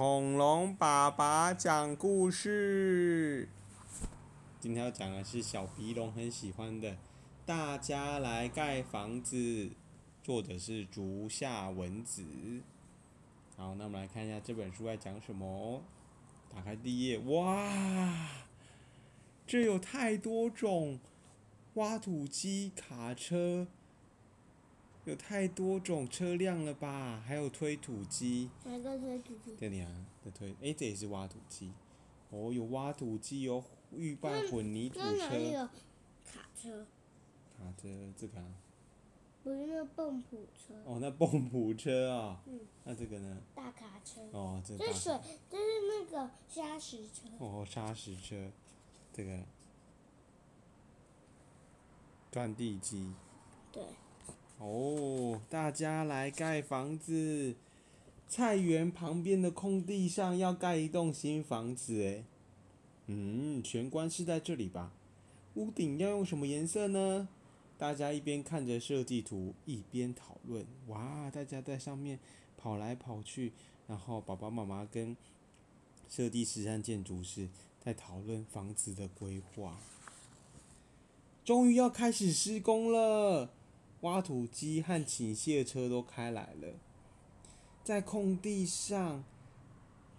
恐龙爸爸讲故事。今天要讲的是小鼻龙很喜欢的《大家来盖房子》，作者是竹下文子。好，那我们来看一下这本书在讲什么。打开第一页，哇，这有太多种挖土机、卡车。有太多种车辆了吧？还有推土机。哪个推土机？这里啊，这推，哎，这也是挖土机。哦，有挖土机，有预拌混凝土车。有卡车？卡车这个啊。不是那泵浦车。哦，那泵浦车啊。嗯。那这个呢？大卡车。哦，这。这水，这是那个砂石车。哦，砂石车，这个。钻地机。对。哦，大家来盖房子。菜园旁边的空地上要盖一栋新房子，哎，嗯，玄关是在这里吧？屋顶要用什么颜色呢？大家一边看着设计图，一边讨论。哇，大家在上面跑来跑去，然后爸爸妈妈跟设计师和建筑师在讨论房子的规划。终于要开始施工了。挖土机和倾卸车都开来了，在空地上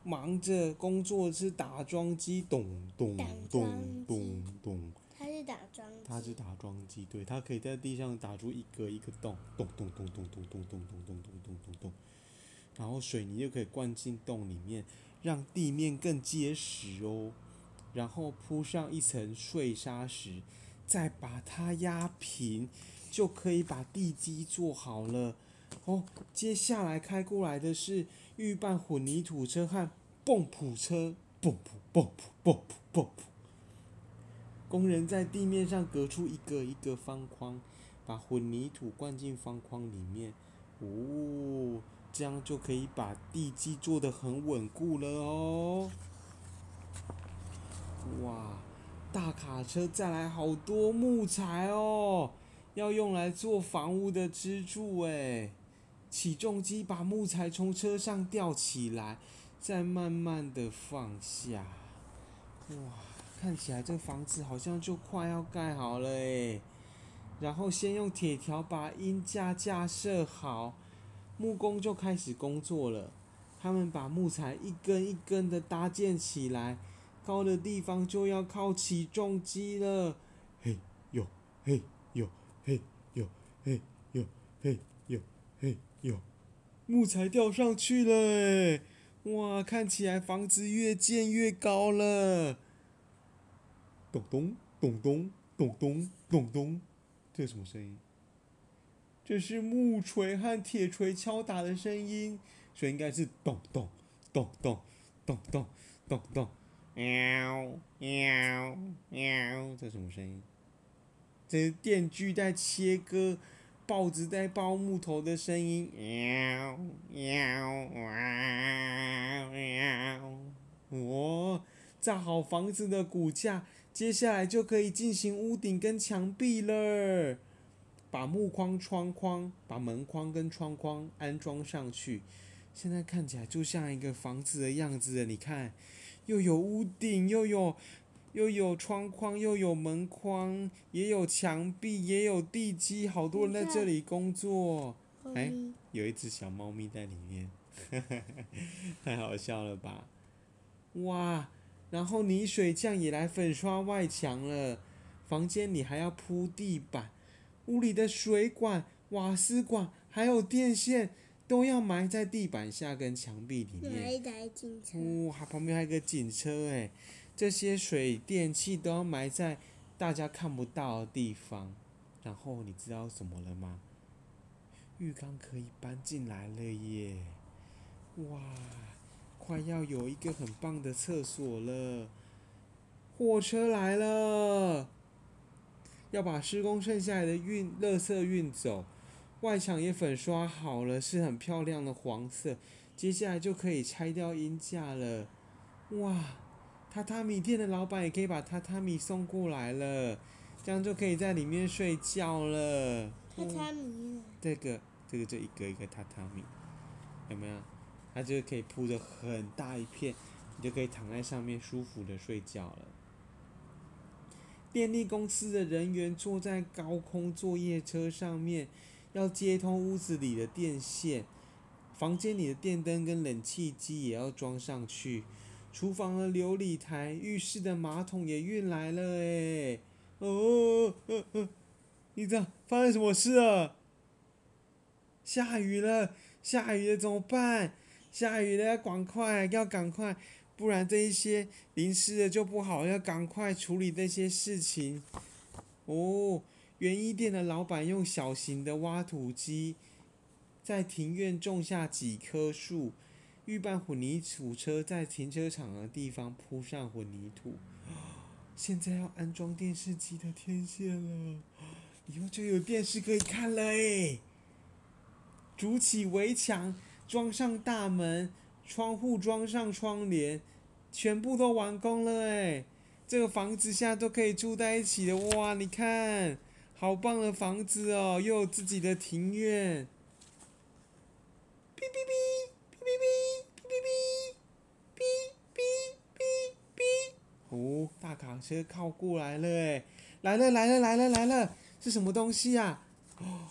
忙着工作是打桩机，咚咚咚咚咚。它是打桩机。它是打桩机，对，它可以在地上打出一个一个洞，咚咚咚咚咚咚咚咚咚咚咚咚咚。然后水泥就可以灌进洞里面，让地面更结实哦。然后铺上一层碎沙石，再把它压平。就可以把地基做好了哦。接下来开过来的是预拌混凝土车和泵浦车，泵浦泵浦泵浦泵浦。工人在地面上隔出一个一个方框，把混凝土灌进方框里面。哦，这样就可以把地基做得很稳固了哦。哇，大卡车再来好多木材哦。要用来做房屋的支柱哎，起重机把木材从车上吊起来，再慢慢的放下。哇，看起来这房子好像就快要盖好了哎。然后先用铁条把音架架设好，木工就开始工作了。他们把木材一根一根的搭建起来，高的地方就要靠起重机了。嘿哟，嘿。嘿哟，嘿哟，木材吊上去了！哇，看起来房子越建越高了。咚咚咚咚咚咚咚咚，这是什么声音？这是木锤和铁锤敲打的声音，所以应该是咚咚咚咚咚咚咚咚。喵喵喵，这什么声音？这是电锯在切割，豹子在刨木头的声音。喵喵哇喵！哦，造好房子的骨架，接下来就可以进行屋顶跟墙壁了。把木框、窗框、把门框跟窗框安装上去，现在看起来就像一个房子的样子。你看，又有屋顶，又有。又有窗框，又有门框，也有墙壁，也有地基，好多人在这里工作。哎，有一只小猫咪在里面，太好笑了吧？哇！然后泥水匠也来粉刷外墙了，房间里还要铺地板，屋里的水管、瓦斯管还有电线都要埋在地板下跟墙壁里面。有一台警车。哇，旁边还有个警车哎。这些水电气都要埋在大家看不到的地方，然后你知道什么了吗？浴缸可以搬进来了耶！哇，快要有一个很棒的厕所了。货车来了，要把施工剩下来的运垃圾运走。外墙也粉刷好了，是很漂亮的黄色。接下来就可以拆掉阴架了。哇！榻榻米店的老板也可以把榻榻米送过来了，这样就可以在里面睡觉了。榻榻米。这个，这个就一个一个榻榻米，有没有？它就可以铺的很大一片，你就可以躺在上面舒服的睡觉了。电力公司的人员坐在高空作业车上面，要接通屋子里的电线，房间里的电灯跟冷气机也要装上去，厨房的琉璃台、浴室的马桶也运来了哎。哦，呃呃，你这发生什么事了？下雨了，下雨了怎么办？下雨了要赶快，要赶快。不然这一些淋湿的就不好，要赶快处理这些事情。哦，园艺店的老板用小型的挖土机，在庭院种下几棵树，预拌混凝土车在停车场的地方铺上混凝土。现在要安装电视机的天线了，以后就有电视可以看了诶。筑起围墙，装上大门，窗户装上窗帘。全部都完工了哎！这个房子现在都可以住在一起了哇！你看，好棒的房子哦，又有自己的庭院。哔哔哔哔哔哔哔哔哔哔哔。哦，大卡车靠过来了，哎，来了来了来了来了，是什么东西啊？哦，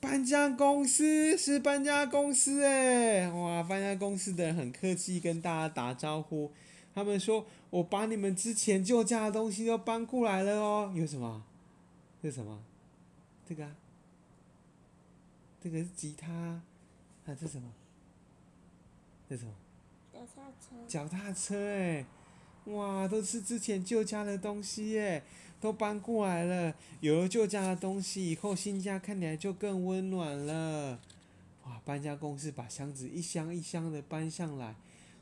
搬家公司是搬家公司，哎，哇，搬家公司的人很客气，跟大家打招呼。他们说：“我把你们之前旧家的东西都搬过来了哦。”有什么？这什么？这个啊？这个是吉他啊？这是什么？这什么？脚踏车。脚踏车哎！哇，都是之前旧家的东西耶，都搬过来了。有了旧家的东西以后，新家看起来就更温暖了。哇！搬家公司把箱子一箱一箱的搬上来。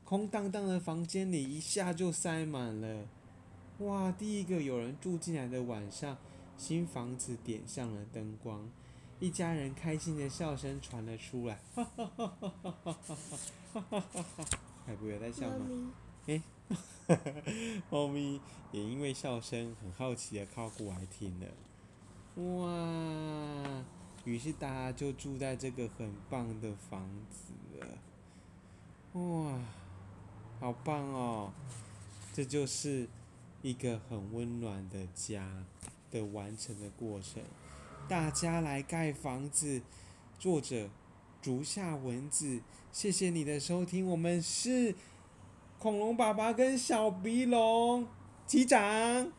空荡荡的房间里一下就塞满了，哇！第一个有人住进来的晚上，新房子点上了灯光，一家人开心的笑声传了出来，哈哈哈哈哈哈哈哈哈哈！还不有在笑吗？哎，哈哈，猫咪也因为笑声很好奇的靠过来听了，哇！于是大家就住在这个很棒的房子了，哇！好棒哦！这就是一个很温暖的家的完成的过程。大家来盖房子，作者竹下文子，谢谢你的收听。我们是恐龙爸爸跟小鼻龙机长。